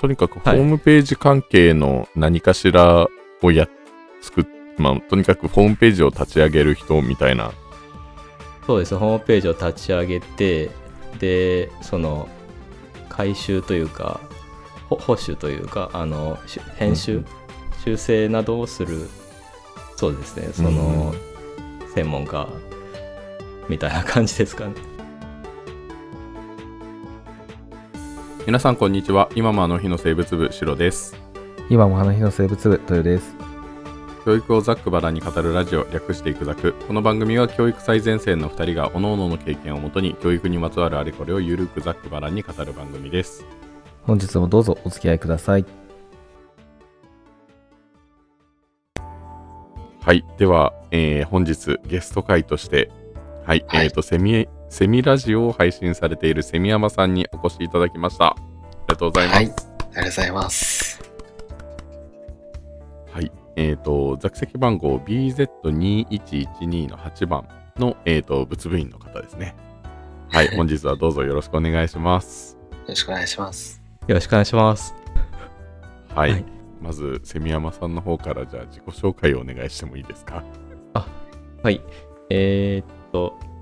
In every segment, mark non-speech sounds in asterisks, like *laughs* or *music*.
とにかくホームページ関係の何かしらをや、作っ、まあ、とにかくホームページを立ち上げる人みたいな。そうです。ホームページを立ち上げてでその回収というかほ保守というかあのし編集、うん修正などをするそうですね。その、専門家みたいな感じですかね皆さんこんにちは。今もあの日の生物部、シロです。今も花日の生物部、豊です。教育をざっくばらんに語るラジオ、略していくざく。この番組は教育最前線の2人が各々の経験をもとに教育にまつわるあれこれをゆるくざっくばらんに語る番組です。本日もどうぞお付き合いください。はい。では、えー本日ゲスト会として、はい、はいえっ、と、セミ、セミラジオを配信されているセミヤマさんにお越しいただきました。ありがとうございます。はい、ありがとうございます。はい。えっ、と、座席番号 BZ2112 の8番の、えっ、と、物部員の方ですね。はい。*laughs* 本日はどうぞよろしくお願いします。よろしくお願いします。よろしくお願いしますはい。はいまず、セミヤマさんの方から、じゃあ自己紹介をお願いしてもいいですか。はいえーっと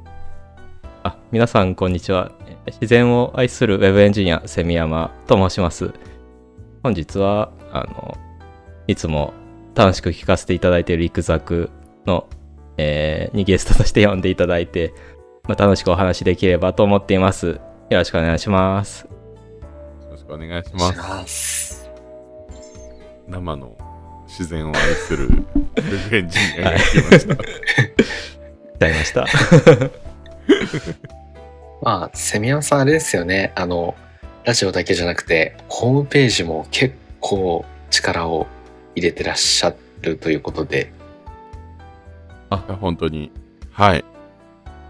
あ皆さんこんにちは。自然を愛するウェブエンジニアセミヤマと申します。本日はあのいつも楽しく聞かせていただいているイクザクの、えーにゲストとして呼んでいただいて、まあ、楽しくお話しできればと思っています。よろしくお願いします。よろしくお願いします。生の自然を愛するウェブエンジニアが来ました。ちゃいました *laughs* まあ、セミヤンさんあれですよね。あの、ラジオだけじゃなくて、ホームページも結構力を入れてらっしゃるということで、いや本当に。はい。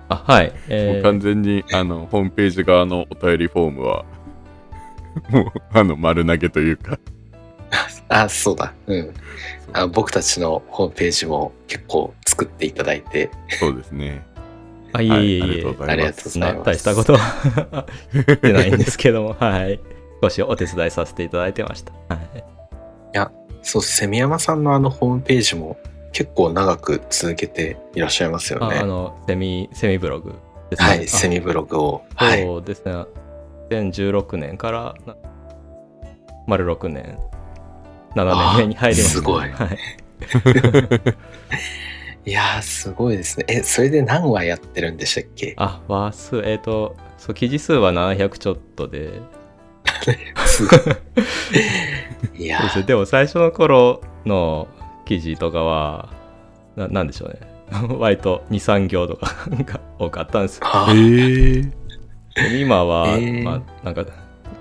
あはい、えーもう完全にあのホームページ側のお便りフォームは *laughs* もうあの丸投げというかあ、そうだ。うん。あ僕たちのホームページも結構作っていただいて、そうですね。あいえはいえいえりがとうございます。ありがとうごそんなざいます。大したことは言ってないんですけども、はい。少しお手伝いさせていただいてました。はい、そう、セミヤマさんのあのホームページも結構長く続けていらっしゃいますよね。ああの、セミ、セミブログですね。はい、セミブログを。そうですね。2016年から、な丸6年、7年目に入りました。すごいはい。*laughs* いやー、すごいですね。え、それで何話やってるんでしたっけ？あ、話数、えっ、と、そう、記事数は700ちょっとで、すごい。*laughs* いやででも最初の頃の記事とかは、ななんでしょうね。*laughs* 割と2、3行とか *laughs* が多かったんですよ。あ。えー、で今は、えー。まあ、なんか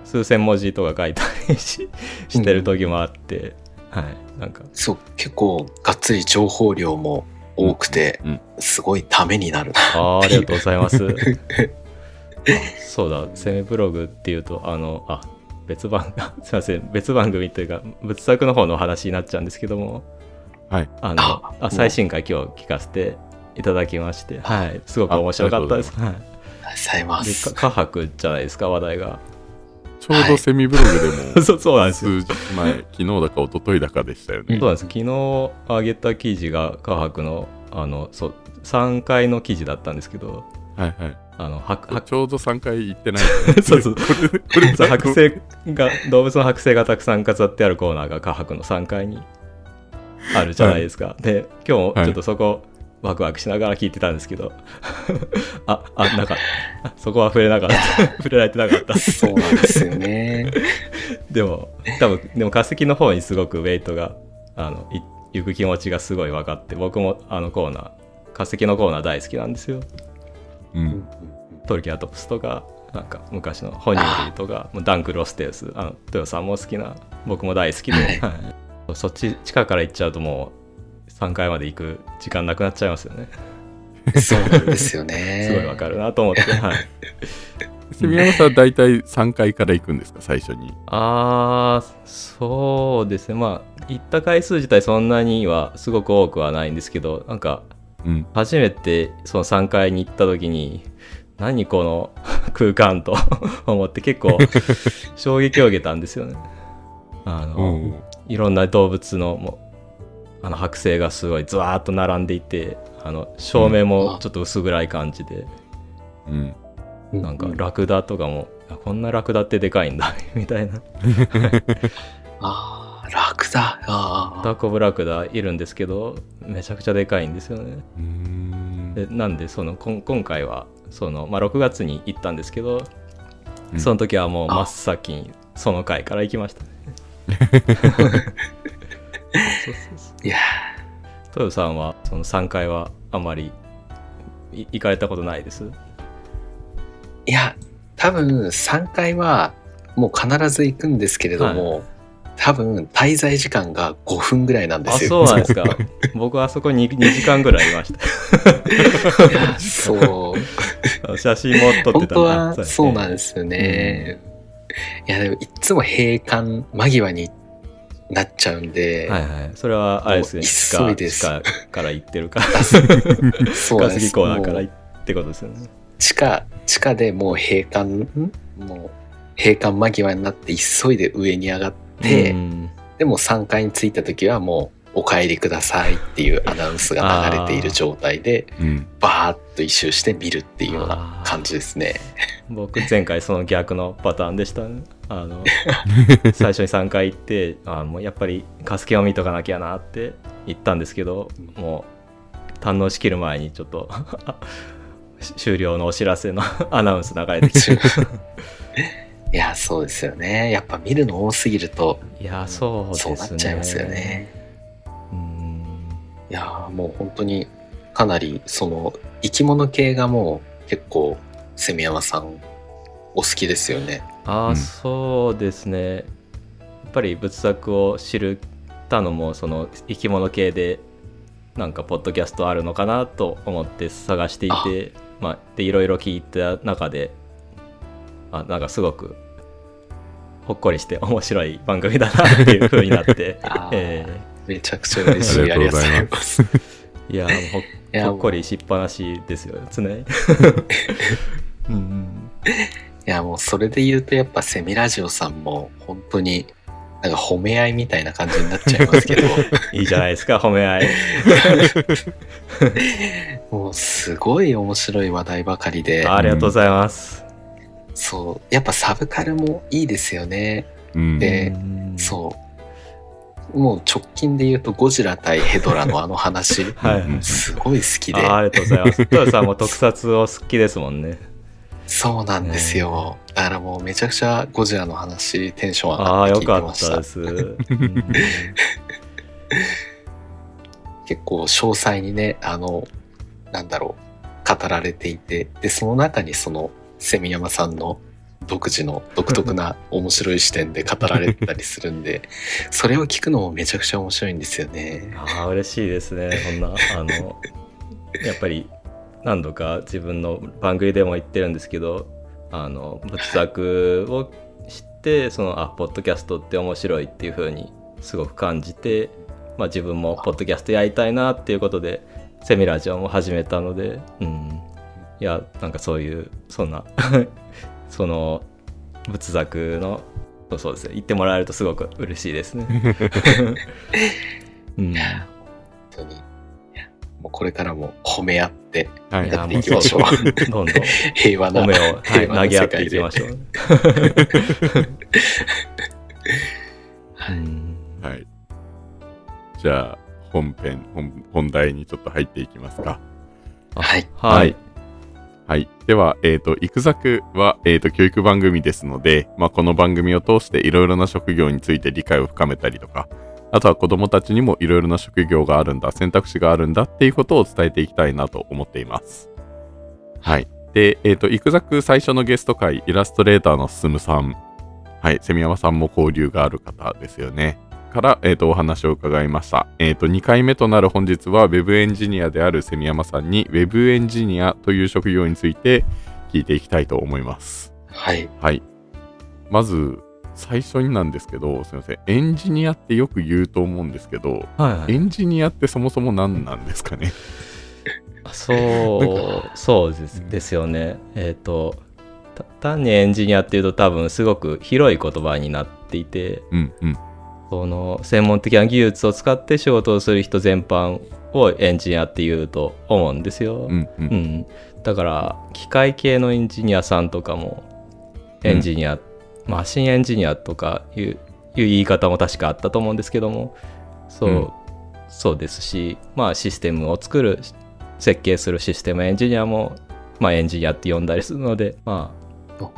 数千文字とか書いたりししてる時もあって、はい。なんか。そう、結構がっつり情報量も多くて、うんうんすごいためになるな。あーありがとうございます *laughs* そうだセミブログっていうとあのあ別番 *laughs* すいません別番組というか仏作の方の話になっちゃうんですけどもはい。あのああ最新回今日聞かせていただきまして、はい、すごく面白かったです。はい、ありがとうございま。ですか科博じゃないですか話題が。ちょうどセミブログでも *laughs* そうそうなんですよ。数日前、昨日だか一昨日だかでしたよね。そうなんです昨日上げた記事が科博のあのそう3回の記事だったんですけどはいはい。あのははちょうど3回行ってない、*laughs* そうそう。これこれそう剥製が動物の剥製がたくさん飾ってあるコーナーが科博の3階にあるじゃないですか、で今日もちょっとそこワクワクしながら聞いてたんですけど。*laughs* ああなんかあそこは触れなかった。*laughs* 触れられてなかった。そうなんですよね。*laughs* でも多分でも化石の方にすごくウェイトがあのい行く気持ちがすごい分かって僕もあのコーナー化石のコーナー大好きなんですよ。うん。トルキアトプスとかなんか昔の哺乳類とかもうダンク・ロステウスあの豊さんも好きな僕も大好きで、はい。はい。そっち地下から行っちゃうともう3階まで行く時間なくなっちゃいますよねそうなんですよね。*laughs* すごいわかるなと思って、*laughs* はい、セミヤマさんは大体3回から行くんですか、最初に？あーそうですねまあ行った回数自体そんなにはすごく多くはないんですけどなんかうん。初めてその3階に行った時に何この *laughs* 空間と思って結構衝撃を受けたんですよね。あおのーいろんな動物のもうあの剥製がすごいずわーっと並んでいてあの照明もちょっと薄暗い感じで、うん。なんかラクダとかも、あこんなラクダってでかいんだ *laughs* みたいな。*laughs* ああ、楽だ。あダー。コブラクダいるんですけどめちゃくちゃでかいんですよね。うーん。でなんでそのこん今回はその、まあ、6月に行ったんですけど、うん。その時はもうあ真っ先にその回から行きましたね *laughs* そうそうそう。いや。豊さんはその3回はあんまりい行かれたことないです？ーいや、多分3回はもう必ず行くんですけれども、多分滞在時間が5分ぐらいなんであすよ。そうなんですか。*laughs* 僕はあそこに 2, 時間ぐらいいましいやそう。た写真も撮ってた本当はそうなんでですよね。いやでもいつも閉館間際になっちゃうんで、はいはい。それはあれですね。もう地下急いでから行ってるから。あ *laughs* そうです。ガス技工だからもう行ってことですよね。地下地下でもう閉館んもう閉館間際になって急いで上に上がって、うん。でも3階に着いた時はもうお帰りくださいっていうアナウンスが流れている状態でうん。バーッと一周して見るっていうような感じですね。僕前回その逆のパターンでしたねあの *laughs* 最初に3回行ってあもうやっぱりカスケを見とかなきゃなって言ったんですけどもう堪能しきる前にちょっと *laughs* 終了のお知らせの *laughs* アナウンス流れてきていやそうですよね。やっぱ見るの多すぎるといやそうですねそうなっちゃいますよね。うんいやーもう本当にかなりその生き物系がもう結構セミヤマさんお好きですよね。ああ、うんそうですねやっぱり仏作を知るたのもその生き物系でなんかポッドキャストあるのかなと思って探していてまあでいろいろ聞いた中であなんかすごくほっこりして面白い番組だなっていう風になって *laughs* あー、えめちゃくちゃ嬉しい。あありがとうござざいます。ーいやもうほいやほっこりしっぱなしですよ常に。*laughs* うんいやもうそれで言うとやっぱセミラジオさんも本当になんか褒め合いみたいな感じになっちゃいますけど *laughs* いいじゃないですか褒め合い。*laughs* もうすごい面白い話題ばかりでありがとうございます。そうやっぱサブカルもいいですよねうん。でうんそうもう直近で言うとゴジラ対ヘドラのあの話 *laughs* はいうんすごい好きであありがとうございます。豊さんも特撮を好きですもんね。そうなんですよだからもうめちゃくちゃゴジラの話テンション上ああ、がって聞いよかってましたたです。うん *laughs* 結構詳細にねあのなんだろう語られていてでその中にそのセミヤマさんの独自の独特な面白い視点で語られてたりするんで *laughs* それを聞くのもめちゃくちゃ面白いんですよね。ああ、嬉しいですね。こんな、あの、やっぱり何度か自分の番組でも言ってるんですけど、あの、仏作を知って、その、あ、ポッドキャストって面白いっていう風にすごく感じて、まあ自分もポッドキャストやりたいなっていうことで、セミラジオも始めたので、うん。いや、なんかそういう、そんな、*laughs* その、仏作の、そうそうですね、言ってもらえるとすごく嬉しいですね。*laughs* うん本当にいやもうこれからも褒め合ってはいいややっていきましょうもうそうどんどん *laughs* 平和なはい、平和な投げ合って世界でいきましょう。うん *laughs* はい。じゃあ、本編、本本題にちょっと入っていきますか。はいはい。はい。では、えっ、と、イクザクは、えっ、と、教育番組ですので、まあ、この番組を通していろいろな職業について理解を深めたりとか、あとは子供たちにもいろいろな職業があるんだ、選択肢があるんだっていうことを伝えていきたいなと思っています。はい。で、えっ、と、イクザク最初のゲスト会、イラストレーターのすむさん。はい。セミヤマさんも交流がある方ですよね。から、えっ、と、お話を伺いました。えっ、と、2回目となる本日は、ウェブエンジニアであるセミヤマさんに、ウェブエンジニアという職業について聞いていきたいと思います。はいはい。まず、最初になんですけど、すみません。エンジニアってよく言うと思うんですけど、はいはいエンジニアってそもそも何なんですかね？そう、そうですですよね。えっ、と、た単にエンジニアっていうと多分すごく広い言葉になっていて、うんうん。その専門的な技術を使って仕事をする人全般をエンジニアっていうと思うんですよ。うんう。うんん、だから機械系のエンジニアさんとかもエンジニア、マシンエンジニアとかいういう言い方も確かあったと思うんですけどもそう,、うん。そうですしまあシステムを作る設計するシステムエンジニアも、まあ、エンジニアって呼んだりするのでまああ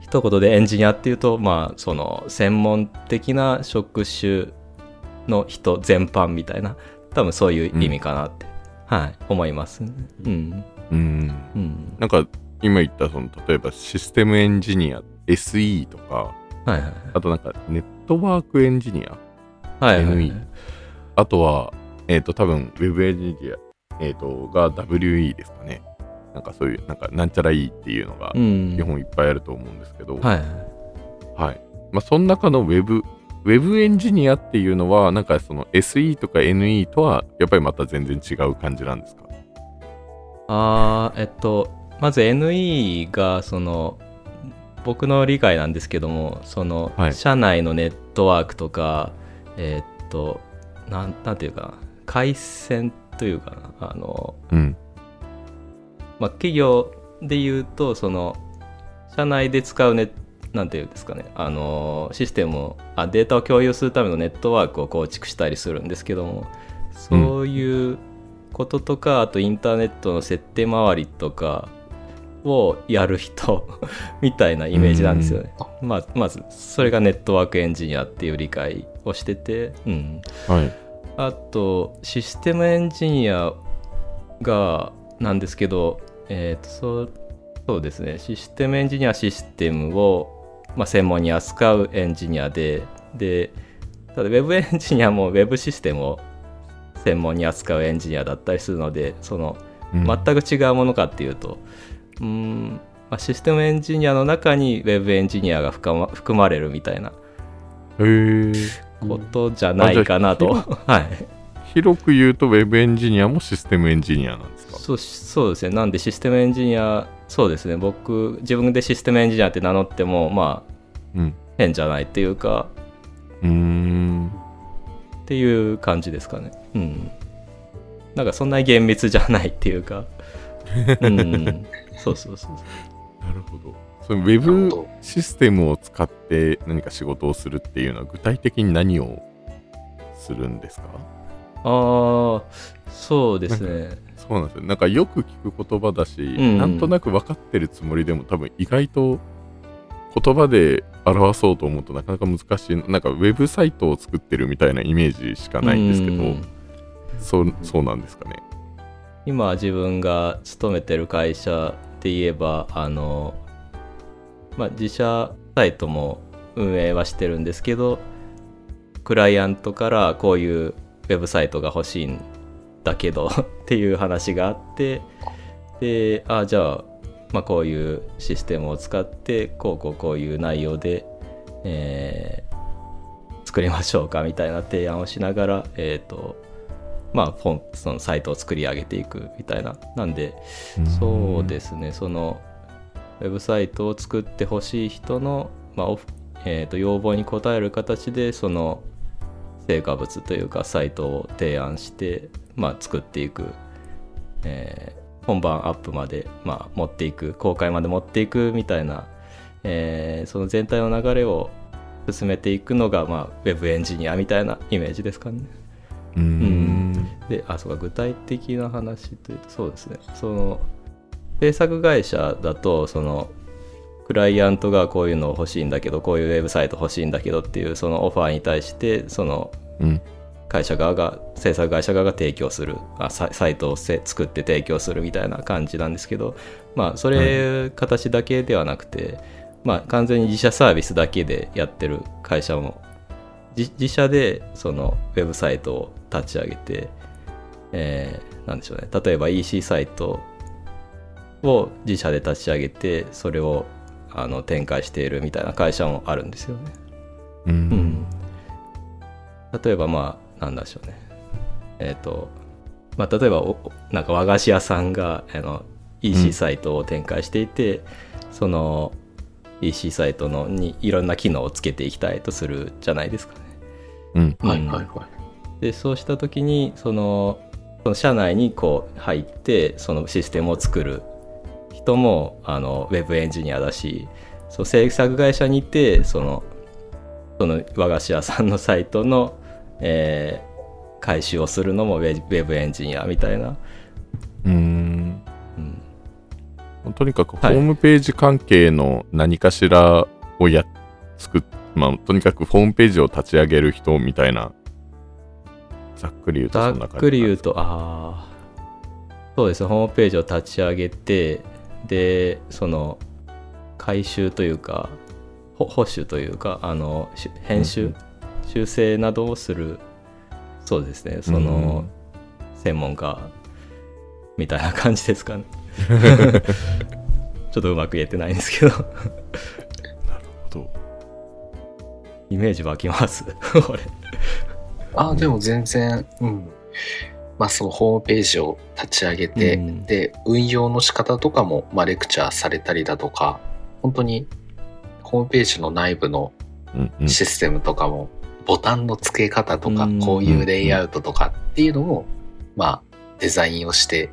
一言でエンジニアっていうとまあその専門的な職種の人全般みたいな多分そういう意味かなって、はい思います、うん。うん。うん。なんか、今言った、その、例えばシステムエンジニア、SE とか、はいはいあとなんか、ネットワークエンジニア、はいはい NE あとは、えっ、と、多分、ウェブエンジニア、えっ、と、が WE ですかね。なんかそういう、なんか、なんちゃら E っていうのが、うん。基本いっぱいあると思うんですけど、はいはい。はい。まあ、その中のウェブ、ウェブエンジニアっていうのは、なんかその SE とか NE とは、やっぱりまた全然違う感じなんですか？あーえっとまず NE がその僕の理解なんですけどもその、はい社内のネットワークとかえーっとなんなんていうかな回線というかなあの、うん。まあ、企業で言うとその社内で使うネなんていうんですかねあのシステムをあデータを共有するためのネットワークを構築したりするんですけどもそういうこととか、あとインターネットの設定周りとかをやる人 *laughs* みたいなイメージなんですよね。まあ、まずそれがネットワークエンジニアっていう理解をしてて、うん、はい。あとシステムエンジニアがなんですけど、えーとそうそうですねシステムエンジニアはシステムを、まあ、専門に扱うエンジニアででただウェブエンジニアもウェブシステムを専門に扱うエンジニアだったりするのでそのうん全く違うものかっていうと、うーん。まあ、システムエンジニアの中にウェブエンジニアが含ま含まれるみたいなことじゃないかなと。はい。広く言うと、ウェブエンジニアもシステムエンジニアなんですか？そうそうですね。なんでシステムエンジニアそうですね。僕自分でシステムエンジニアって名乗ってもまあうん。変じゃないっていうか。うーん。っていう感じですかね。うん。なんかそんなに厳密じゃないっていうか。うんそうそうそうなるほど。そのウェブシステムを使って何か仕事をするっていうのは具体的に何をするんですか？ああそうですねそうなんですよ。なんかよく聞く言葉だし、んなんとなく分かってるつもりでも多分意外と言葉で表そうと思うとなかなか難しい。なんかウェブサイトを作ってるみたいなイメージしかないんですけど、うんそうそうなんですかね？今自分が勤めてる会社で言えばあの、まあ、自社サイトも運営はしてるんですけどクライアントからこういうウェブサイトが欲しいんだけど *laughs* っていう話があってであじゃあ、まあ、こういうシステムを使ってこうこうこういう内容で、えー作りましょうかみたいな提案をしながら、えっ、とまあ、フォンそのサイトを作り上げていくみたいな。なんで、そうですね、その、ウェブサイトを作ってほしい人の、まあえーと要望に応える形で、その、成果物というか、サイトを提案して、まあ、作っていく、えー本番アップまで、まあ、持っていく、公開まで持っていくみたいな、えーその全体の流れを進めていくのが、まあ、ウェブエンジニアみたいなイメージですかね。うーん。で、あ、そうか、具体的な話というと、そうですね、その、制作会社だと、その、クライアントがこういうの欲しいんだけど、こういうウェブサイト欲しいんだけどっていう、そのオファーに対して、その、うん。会社側が、制作会社側が提供する、あササイトをせ作って提供するみたいな感じなんですけど、まあ、それ、形だけではなくて、まあ、完全に自社サービスだけでやってる会社も、自自社でそのウェブサイトを立ち上げて、えーなんでしょうね、例えば EC サイトを自社で立ち上げて、それをあの展開しているみたいな会社もあるんですよね。うーうんん、例えばまあなんでしょうねえっ、とまあ例えばおおなんか和菓子屋さんがあのう EC んサイトを展開していて、その EC サイトのにいろんな機能をつけていきたいとするじゃないですかね。うん。うんはいはいはい。でそうした時にそのその社内にこう入ってそのシステムを作る人もあのウェブエンジニアだしそう制作会社にいてそのその和菓子屋さんのサイトの、えー回収をするのもウェウェブエンジニアみたいな、うーん。うん、とにかくホはい。ームページ関係の何かしらをや、作っ、まあ、とにかくホームページを立ち上げる人みたいな、ざっくり言うとざっそんな感じ。くり言うとああそうです。ねホームページを立ち上げてでその回収というかほ保守というかあのし編集、うん修正などをするそうですね。その、専門家みたいな感じですかね。*laughs* ちょっとうまく言えてないんですけど。とイメージ湧きます。*laughs* これあ、でも全然、うん。まあそのホームページを立ち上げて、うんで、運用の仕方とかも、まあレクチャーされたりだとか、本当にホームページの内部のうんうんシステムとかも、ボタンの付け方とか、うんこういうレイアウトとかっていうのも、まあデザインをしてっ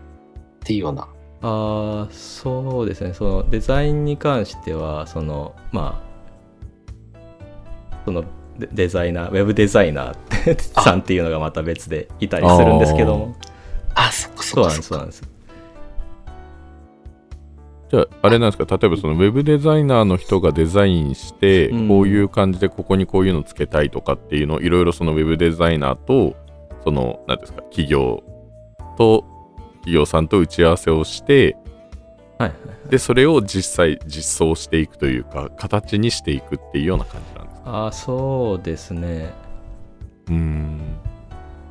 ていうような。ああそうですねそのデザインに関してはそのまあそのデデザイナーウェブデザイナーあ。さんっていうのがまた別でいたりするんですけども。あ、そっかそうなんですそうなんです。じゃあ、あれなんですか、例えばそのウェブデザイナーの人がデザインして、うん。こういう感じでここにこういうのつけたいとかっていうのをいろいろそのウェブデザイナーと、その、なんていうんですか、企業と、企業さんと打ち合わせをして、はいで、それを実際実装していくというか、形にしていくっていうような感じ。ああそうですね。うーん。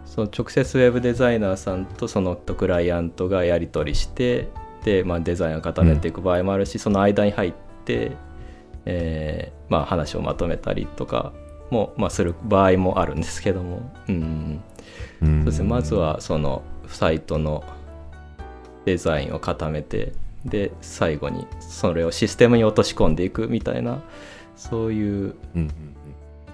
その直接ウェブデザイナーさんとそのクライアントがやり取りしてで、まあ、デザインを固めていく場合もあるし、その間に入って、えーまあ、話をまとめたりとかも、まあ、する場合もあるんですけども、うん、そうそうですね。まずはそのサイトのデザインを固めてで最後にそれをシステムに落とし込んでいくみたいなそういう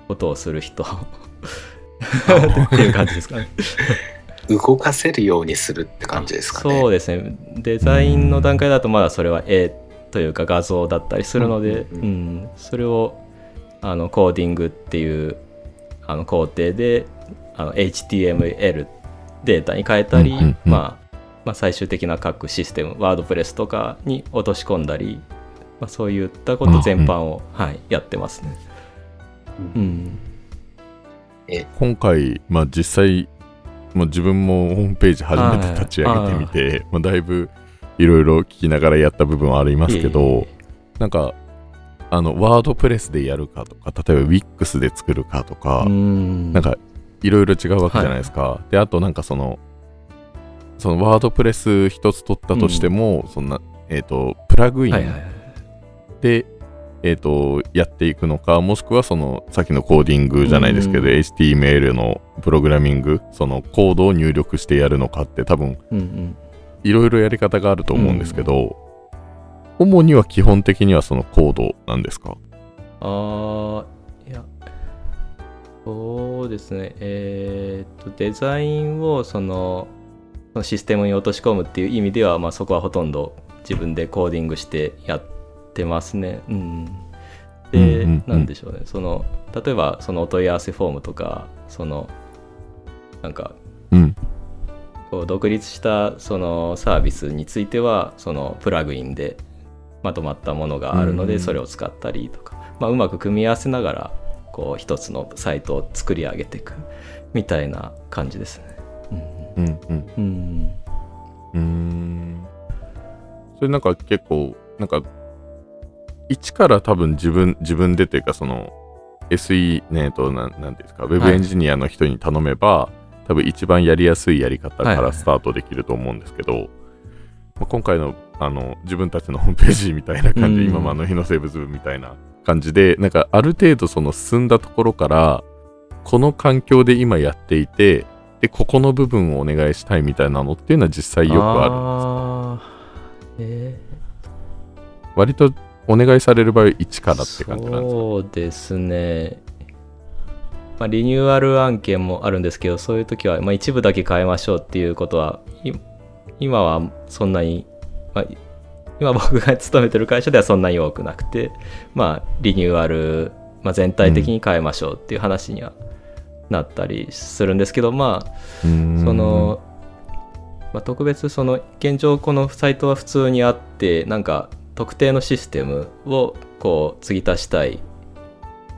ことをする人。っていう感じですかね。*laughs* 動かせるようにするって感じですかね。そうですね。デザインの段階だとまだそれは絵というか画像だったりするので、ううんん。それをあのコーディングっていうあの工程であの HTML データに変えたり、うんうんうん。まあ、まあ最終的な各システムワードプレスとかに落とし込んだり、まあ、そういったこと全般を、はい、やってますね。ううん。ん今回、まあ、実際、まあ、自分もホームページ初めて立ち上げてみて、まあ、だいぶいろいろ聞きながらやった部分はありますけど、いえいえ。なんかあのワードプレスでやるかとか例えば Wix で作るかとか、うん。なんかいろいろ違うわけじゃないですか、であとなんかそのそのワードプレス一つ取ったとしても、そんなえっ、とプラグインはいはいはいで、えー、とやっていくのかもしくはそのさっきのコーディングじゃないですけど、うん HTML のプログラミングそのコードを入力してやるのかって多分うんうん。いろいろやり方があると思うんですけど、主には基本的にはそのコードなんですか？ああ、いや、そうですね。えーっと、デザインをその、そのシステムに落とし込むっていう意味では、まあ、そこはほとんど自分でコーディングしてやってますね。うん。で、うんうんうんなんでしょうね。その、例えば、そのお問い合わせフォームとか、その、なんか、うんこう独立したそのサービスについてはそのプラグインでまとまったものがあるのうんでそれを使ったりとか、まあ、うまく組み合わせながらこう一つのサイトを作り上げていくみたいな感じですね。うんうんうん、うんうーんそれなんか結構なんか一から多分自分自分でというかその SE ねとなんなんていうんですかウェブエンジニアの人に頼めば、多分一番やりやすいやり方かはいはいらスタートできると思うんですけど、まあ、今回のあの自分たちのホームページみたいな感じで、うん。今もあの日の生物部みたいな感じでなんかある程度その進んだところからこの環境で今やっていてでここの部分をお願いしたいみたいなのっていうのは実際よくあるあー。え割とお願いされる場合1かーらって感じなんですか？そうですね。まあ、リニューアル案件もあるんですけどそういう時は、まあ、一部だけ変えましょうっていうことはい今はそんなに、まあ、今僕が勤めてる会社ではそんなに多くなくてまあリニューアル、まあ、全体的に変えましょうっていう話にはなったりするんですけどまあその、まあ、特別その現状このサイトは普通にあってなんか特定のシステムをこう継ぎ足したい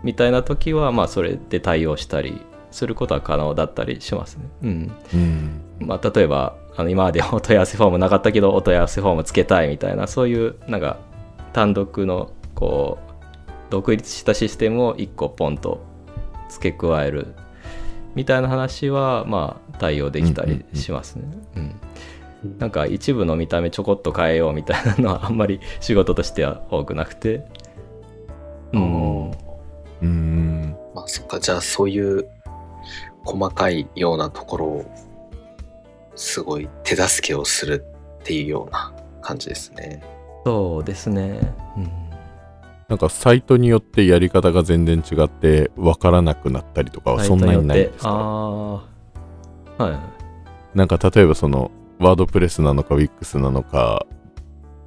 みたいな時はまあそれで対応したりすることは可能だったりしますね。うんうんまあ、例えばあの今までお問い合わせフォームなかったけどお問い合わせフォームつけたいみたいなそういうなんか単独のこう独立したシステムを1個ポンと付け加えるみたいな話はまあ対応できたりしますね。うんなんか一部の見た目ちょこっと変えようみたいなのはあんまり仕事としては多くなくて。うん、うんまあそっか、じゃあそういう細かいようなところをすごい手助けをするっていうような感じですね。そうですね。うんなんかサイトによってやり方が全然違って分からなくなったりとかはそんなにないんですか？ああーはい。なんか例えばそのワードプレスなのか WIX なのか。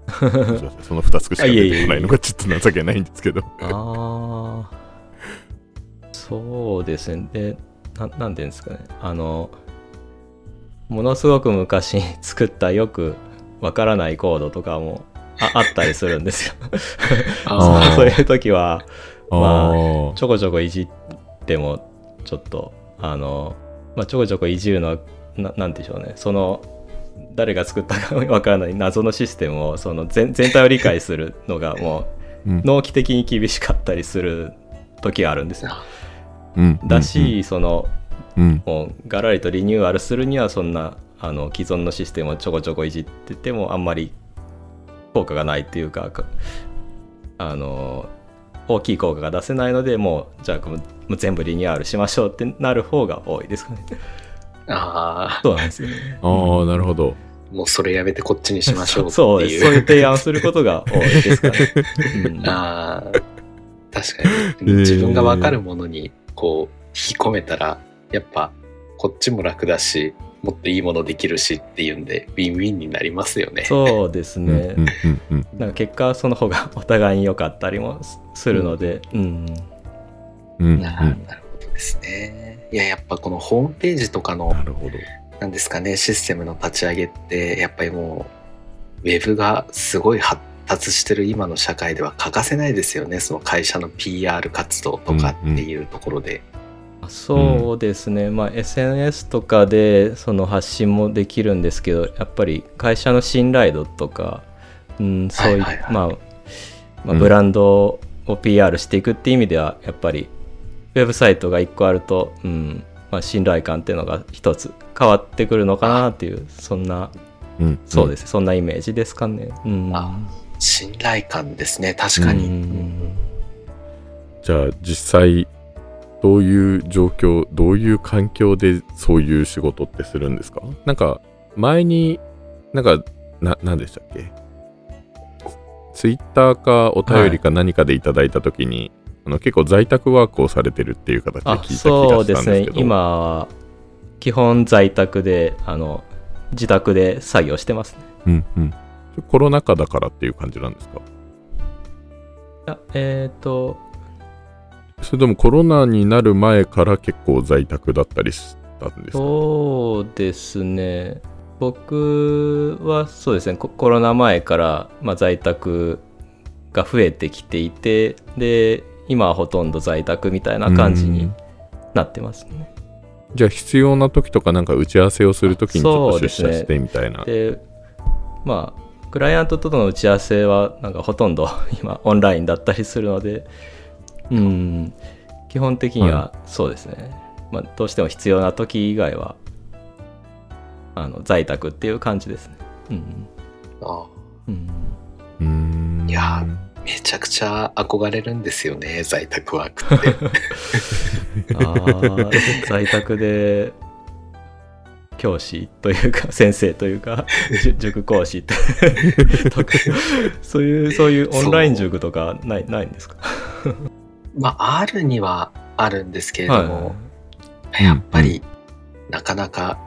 *laughs* その2つしか出てこないのがちょっと情けないんですけど。ああそうですね。でななんていうんですかね。あのものすごく昔に作ったよくわからないコードとかもああったりするんですよ。*laughs* *laughs* そういう時はまあちょこちょこいじってもちょっとあの、まあ、ちょこちょこいじるのはななんでしょうね。その誰が作ったかわからない謎のシステムをその全全体を理解するのがもううん。納期的に厳しかったりする時があるんですよ。うん。だし、そのうん。もうガラリとリニューアルするにはそんなあの既存のシステムをちょこちょこいじっててもあんまり効果がないっていうかかあの大きい効果が出せないのでもうじゃあ全部リニューアルしましょうってなる方が多いですかね。あそうなんですよね。ああなるほどあ、もうそれやめてこっちにしましょうっていう。そうです。そういう提案をすることが多いですかね。*laughs* うんああ、確かに。自分がわかるものにこう引き込めたら、やっぱこっちも楽だし、もっといいものできるしっていうんで、ウィンウィンになりますよね。そうですね。うんうんなんか結果その方がお互いに良かったりもすするので、うん。うんななるほどですね。いや、やっぱこのホームページとかのなるほど。なんですかね、システムの立ち上げって、やっぱりもう、ウェブがすごい発達してる今の社会では欠かせないですよね、その会社の PR 活動とかっていうところで。そうですね、まあ SNS とかでその発信もできるんですけどやっぱり会社の信頼度とか、うん、そういう、はいはいはい。まあ、まあうん。ブランドを PR していくっていう意味ではやっぱりウェブサイトが1個あると、うんまあ、信頼感っていうのが一つ変わってくるのかなっていうそんなうんそうです、そんなイメージですかね。うん、あ信頼感ですね、確かうに。ん。じゃあ実際どういう状況どういう環境でそういう仕事ってするんですか？なんか前になんかな何でしたっけ？ツイッターかお便りか何かでいただいた時に、あの結構在宅ワークをされてるっていう形で聞いあた気がそうですね。今は基本在宅であの自宅で作業してますね。うんうん。コロナ禍だからっていう感じなんですか？いやえっ、とそれともコロナになる前から結構在宅だったりしたんですか？そうですね。僕はそうですね。ココロナ前から、まあ、在宅が増えてきていてで今はほとんど在宅みたいな感じにうん。なってますね。じゃあ必要な時とかなんか打ち合わせをする時にちょっと出そうですね社してみたいな、でまあクライアントとの打ち合わせはなんかほとんど *laughs* 今オンラインだったりするのでうん。基本的にはそうですね、まあ、どうしても必要な時以外はあの在宅っていう感じですね。うん、あうん、うーん。いやめちゃくちゃ憧れるんですよね、在宅ワークって。*laughs* あー在宅で教師というか *laughs* 先生というか塾講師 *laughs* とかそういうそういうオンライン塾とかないないんですか？まあ、あるにはあるんですけれども、やっぱりなかなか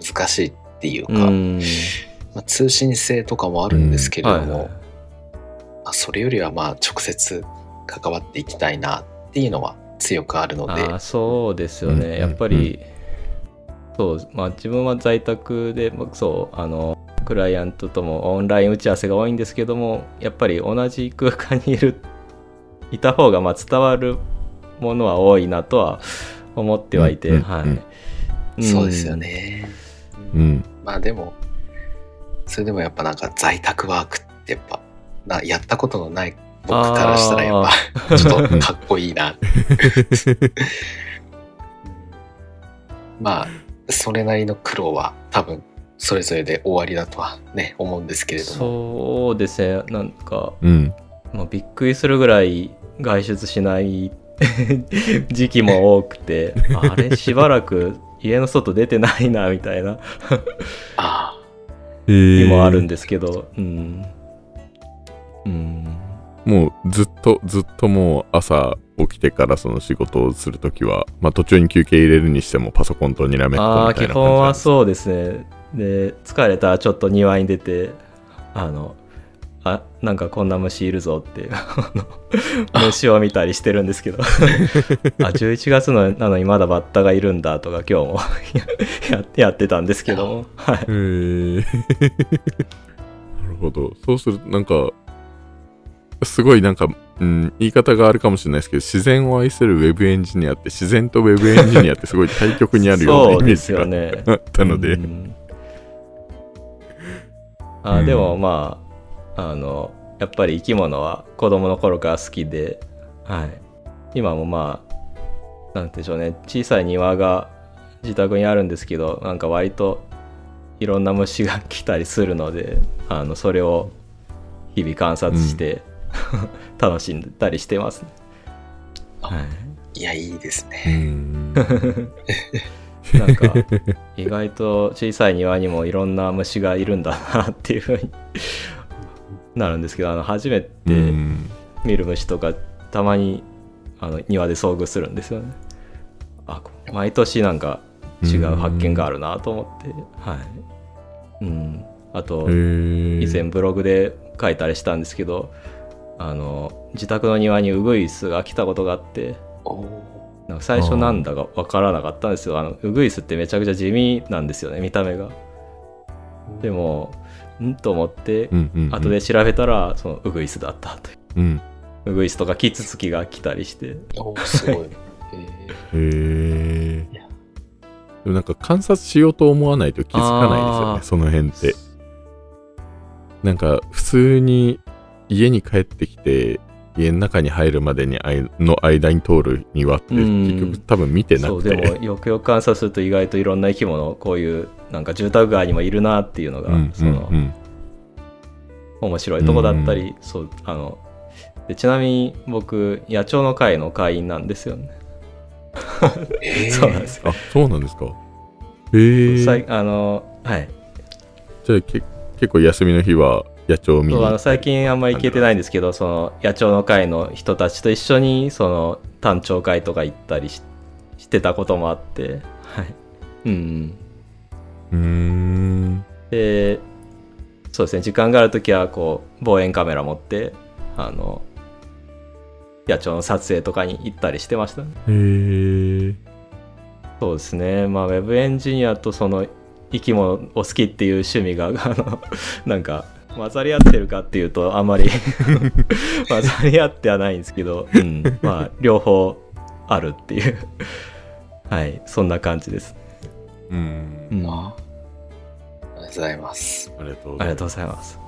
難しいっていうか、うん。まあ、通信制とかもあるんですけれども、はいはいまあ、それよりはまあ直接関わっていきたいなっていうのは強くあるので、あーそうですよね、うん。やっぱり、そうまあ自分は在宅でまあそうあのクライアントともオンライン打ち合わせが多いんですけどもやっぱり同じ空間にいる *laughs* いた方がまあ伝わるものは多いなとは思ってはいて、うんうんはい、うん。ん。そうですよね。うん。まあでも、それでもやっぱなんか在宅ワークってやっぱ、なやったことのない僕からしたらやっぱ、*laughs* ちょっとかっこいいな。*laughs* まあ、それなりの苦労は多分、それぞれで終わりだとはね、思うんですけれども。そうですね。なんかうん。もうびっくりするぐらい外出しない *laughs* 時期も多くてあれしばらく家の外出てないなみたいな。あ日もあるんですけどうんうん。もうずっとずっともう朝起きてからその仕事をするときは、まあ途中に休憩入れるにしてもパソコンとにらめっこああ基みたいな感じ本はう。そうですね。で疲れたらちょっと庭に出てあのあなんかこんな虫いるぞって *laughs* 虫を見たりしてるんですけど。*laughs* あ11月のなのにまだバッタがいるんだとか今日も *laughs* ややってたんですけども、はい、へー。なるほど。そうするとなんか、すごいなんか、うん、言い方があるかもしれないですけど、自然を愛するウェブエンジニアって、自然とウェブエンジニアってすごい対極にあるようなイメージが。あったので、うん。あうん。でもまああのやっぱり生き物は子供の頃から好きで、はい、今もまあなんて言うんでしょうね。小さい庭が自宅にあるんですけどなんか割といろんな虫が来たりするのであのそれを日々観察して、*laughs* 楽しんだりしてますね。はいあ、いや、いいですうね。ん。*laughs* なんか意外と小さい庭にもいろんな虫がいるんだなっていうふうになるんですけどあの初めてうん見る虫とかたまにあの庭で遭遇するんですよね。あ毎年なんか違う発見があるなと思ってはい。うん、あと以前ブログで書いたりしたんですけどあの自宅の庭にウグイスが来たことがあってなんか最初なんだか分からなかったんですよあのウグイスってめちゃくちゃ地味なんですよね見た目がでもんと思ってうんうんうん後で調べたらそのウグイスだったといううん。ウグイスとかキツツキが来たりしてすごい。*laughs* えーへえ。でもなんか観察しようと思わないと気づかないですよね、その辺って。なんか普通に家に帰ってきて、家の中に入るまでにあいの間に通る庭ってうん。結局多分見てなくそうでて。もよくよく観察すると意外といろんな生き物こういうなんか住宅街にもいるなっていうのが、うんそのうん。うん面白いとこだったり、そうあのでちなみに僕野鳥の会の会員なんですよね、えー。*laughs* そうなんですよ、あ、そうなんですか。へえ。さいあのはい。じゃあけ結構休みの日は野鳥を見にそう最近あんまり行けてないんですけどその野鳥の会の人たちと一緒にその単鳥会とか行ったりししてたこともあって。はい。うんうーん。でそうですね時間がある時はこう望遠カメラ持ってあの野鳥の撮影とかに行ったりしてましたね。へえ。そうですね。まあウェブエンジニアとその生き物を好きっていう趣味があのなんか混ざり合ってるかっていうとあんまり *laughs* 混ざり合ってはないんですけど、うん、まあ両方あるっていうはいそんな感じです、うん。うん、あありがとうございます。ありがとう。ございます